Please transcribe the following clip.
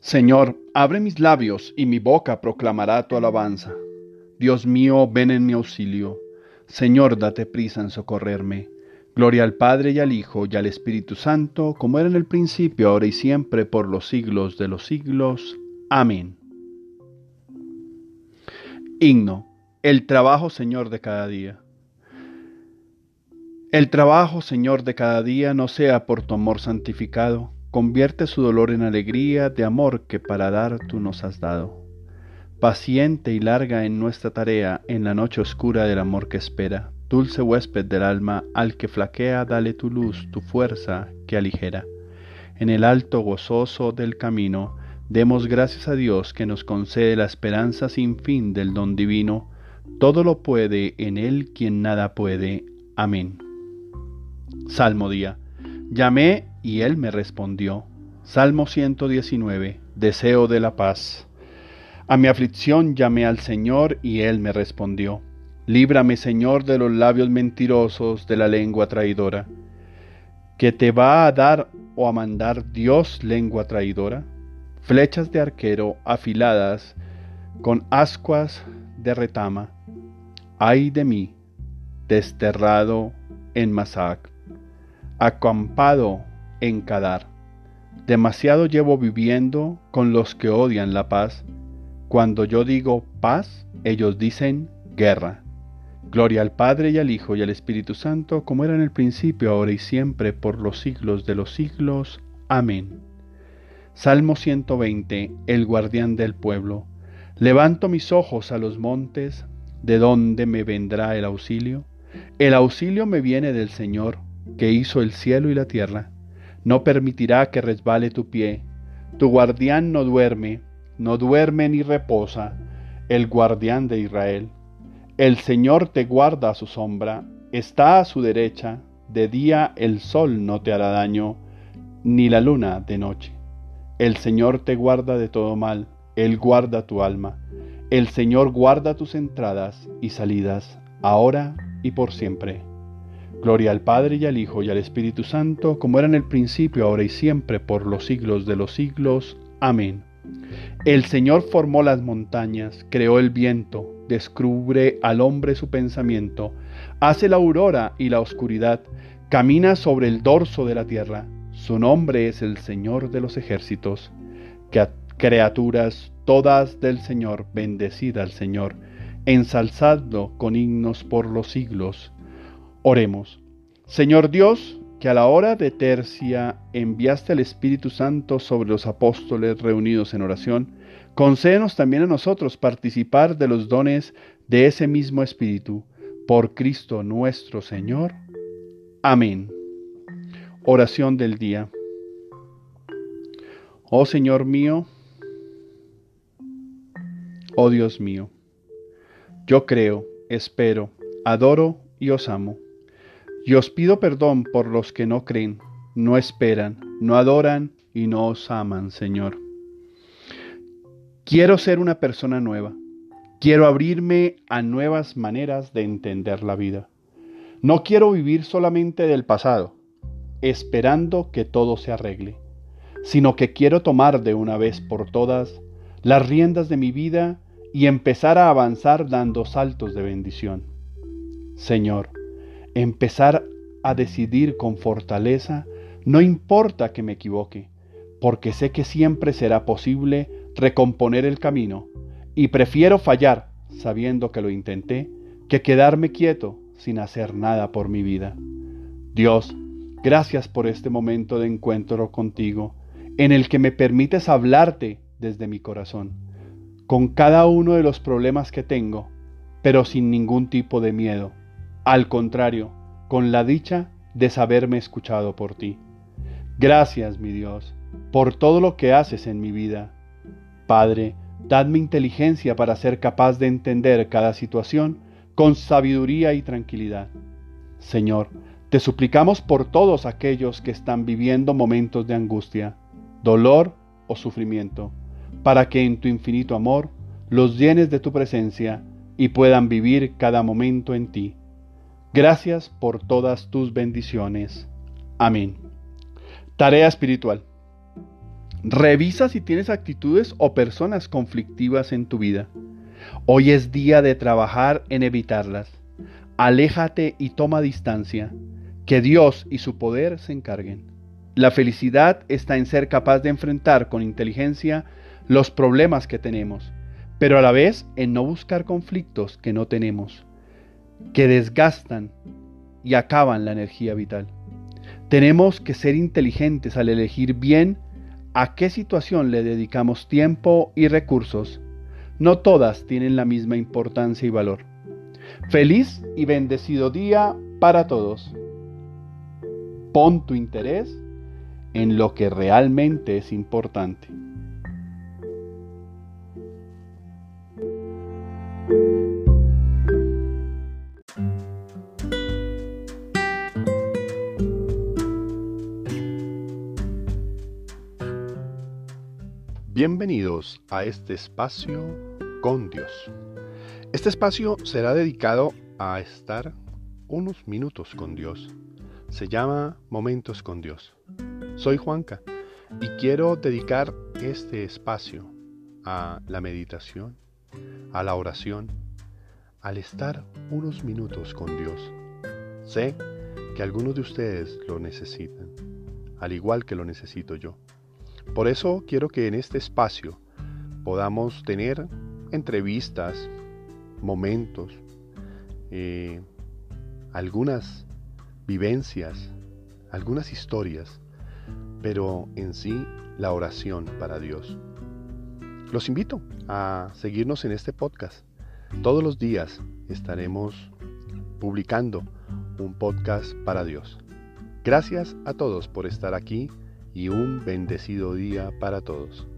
Señor, abre mis labios y mi boca proclamará tu alabanza. Dios mío, ven en mi auxilio. Señor, date prisa en socorrerme. Gloria al Padre y al Hijo y al Espíritu Santo, como era en el principio, ahora y siempre, por los siglos de los siglos. Amén. Himno. El trabajo, Señor, de cada día. El trabajo, Señor, de cada día no sea por tu amor santificado Convierte su dolor en alegría de amor que para dar tú nos has dado. Paciente y larga en nuestra tarea, en la noche oscura del amor que espera. Dulce huésped del alma, al que flaquea, dale tu luz, tu fuerza que aligera. En el alto gozoso del camino, demos gracias a Dios que nos concede la esperanza sin fin del don divino. Todo lo puede en Él quien nada puede. Amén. Salmo día. Llamé y él me respondió. Salmo 119. Deseo de la paz. A mi aflicción llamé al Señor y él me respondió. Líbrame, Señor, de los labios mentirosos, de la lengua traidora. ¿Que te va a dar o a mandar Dios lengua traidora? Flechas de arquero afiladas con ascuas de retama. Ay de mí, desterrado en Masac acampado en Cadar. Demasiado llevo viviendo con los que odian la paz. Cuando yo digo paz, ellos dicen guerra. Gloria al Padre y al Hijo y al Espíritu Santo, como era en el principio, ahora y siempre, por los siglos de los siglos. Amén. Salmo 120. El guardián del pueblo. Levanto mis ojos a los montes, ¿de dónde me vendrá el auxilio? El auxilio me viene del Señor que hizo el cielo y la tierra, no permitirá que resbale tu pie. Tu guardián no duerme, no duerme ni reposa, el guardián de Israel. El Señor te guarda a su sombra, está a su derecha, de día el sol no te hará daño, ni la luna de noche. El Señor te guarda de todo mal, Él guarda tu alma. El Señor guarda tus entradas y salidas, ahora y por siempre. Gloria al Padre y al Hijo y al Espíritu Santo, como era en el principio, ahora y siempre, por los siglos de los siglos. Amén. El Señor formó las montañas, creó el viento, descubre al hombre su pensamiento, hace la aurora y la oscuridad, camina sobre el dorso de la tierra. Su nombre es el Señor de los ejércitos. Criaturas todas del Señor, bendecida al Señor, ensalzadlo con himnos por los siglos. Oremos. Señor Dios, que a la hora de tercia enviaste al Espíritu Santo sobre los apóstoles reunidos en oración, concédenos también a nosotros participar de los dones de ese mismo Espíritu, por Cristo nuestro Señor. Amén. Oración del día. Oh Señor mío, oh Dios mío, yo creo, espero, adoro y os amo. Y os pido perdón por los que no creen, no esperan, no adoran y no os aman, Señor. Quiero ser una persona nueva. Quiero abrirme a nuevas maneras de entender la vida. No quiero vivir solamente del pasado, esperando que todo se arregle, sino que quiero tomar de una vez por todas las riendas de mi vida y empezar a avanzar dando saltos de bendición. Señor, empezar a decidir con fortaleza, no importa que me equivoque, porque sé que siempre será posible recomponer el camino, y prefiero fallar sabiendo que lo intenté, que quedarme quieto sin hacer nada por mi vida. Dios, gracias por este momento de encuentro contigo, en el que me permites hablarte desde mi corazón, con cada uno de los problemas que tengo, pero sin ningún tipo de miedo al contrario, con la dicha de saberme escuchado por ti. Gracias, mi Dios, por todo lo que haces en mi vida. Padre, dadme inteligencia para ser capaz de entender cada situación con sabiduría y tranquilidad. Señor, te suplicamos por todos aquellos que están viviendo momentos de angustia, dolor o sufrimiento, para que en tu infinito amor los llenes de tu presencia y puedan vivir cada momento en ti. Gracias por todas tus bendiciones. Amén. Tarea espiritual. Revisa si tienes actitudes o personas conflictivas en tu vida. Hoy es día de trabajar en evitarlas. Aléjate y toma distancia. Que Dios y su poder se encarguen. La felicidad está en ser capaz de enfrentar con inteligencia los problemas que tenemos, pero a la vez en no buscar conflictos que no tenemos, que desgastan y acaban la energía vital. Tenemos que ser inteligentes al elegir bien a qué situación le dedicamos tiempo y recursos. No todas tienen la misma importancia y valor. Feliz y bendecido día para todos. Pon tu interés en lo que realmente es importante. Bienvenidos a este espacio con Dios. Este espacio será dedicado a estar unos minutos con Dios. Se llama Momentos con Dios. Soy Juanca y quiero dedicar este espacio a la meditación, a la oración, al estar unos minutos con Dios. Sé que algunos de ustedes lo necesitan, al igual que lo necesito yo. Por eso quiero que en este espacio podamos tener entrevistas, momentos, eh, algunas vivencias, algunas historias, pero en sí la oración para Dios. Los invito a seguirnos en este podcast. Todos los días estaremos publicando un podcast para Dios. Gracias a todos por estar aquí y un bendecido día para todos.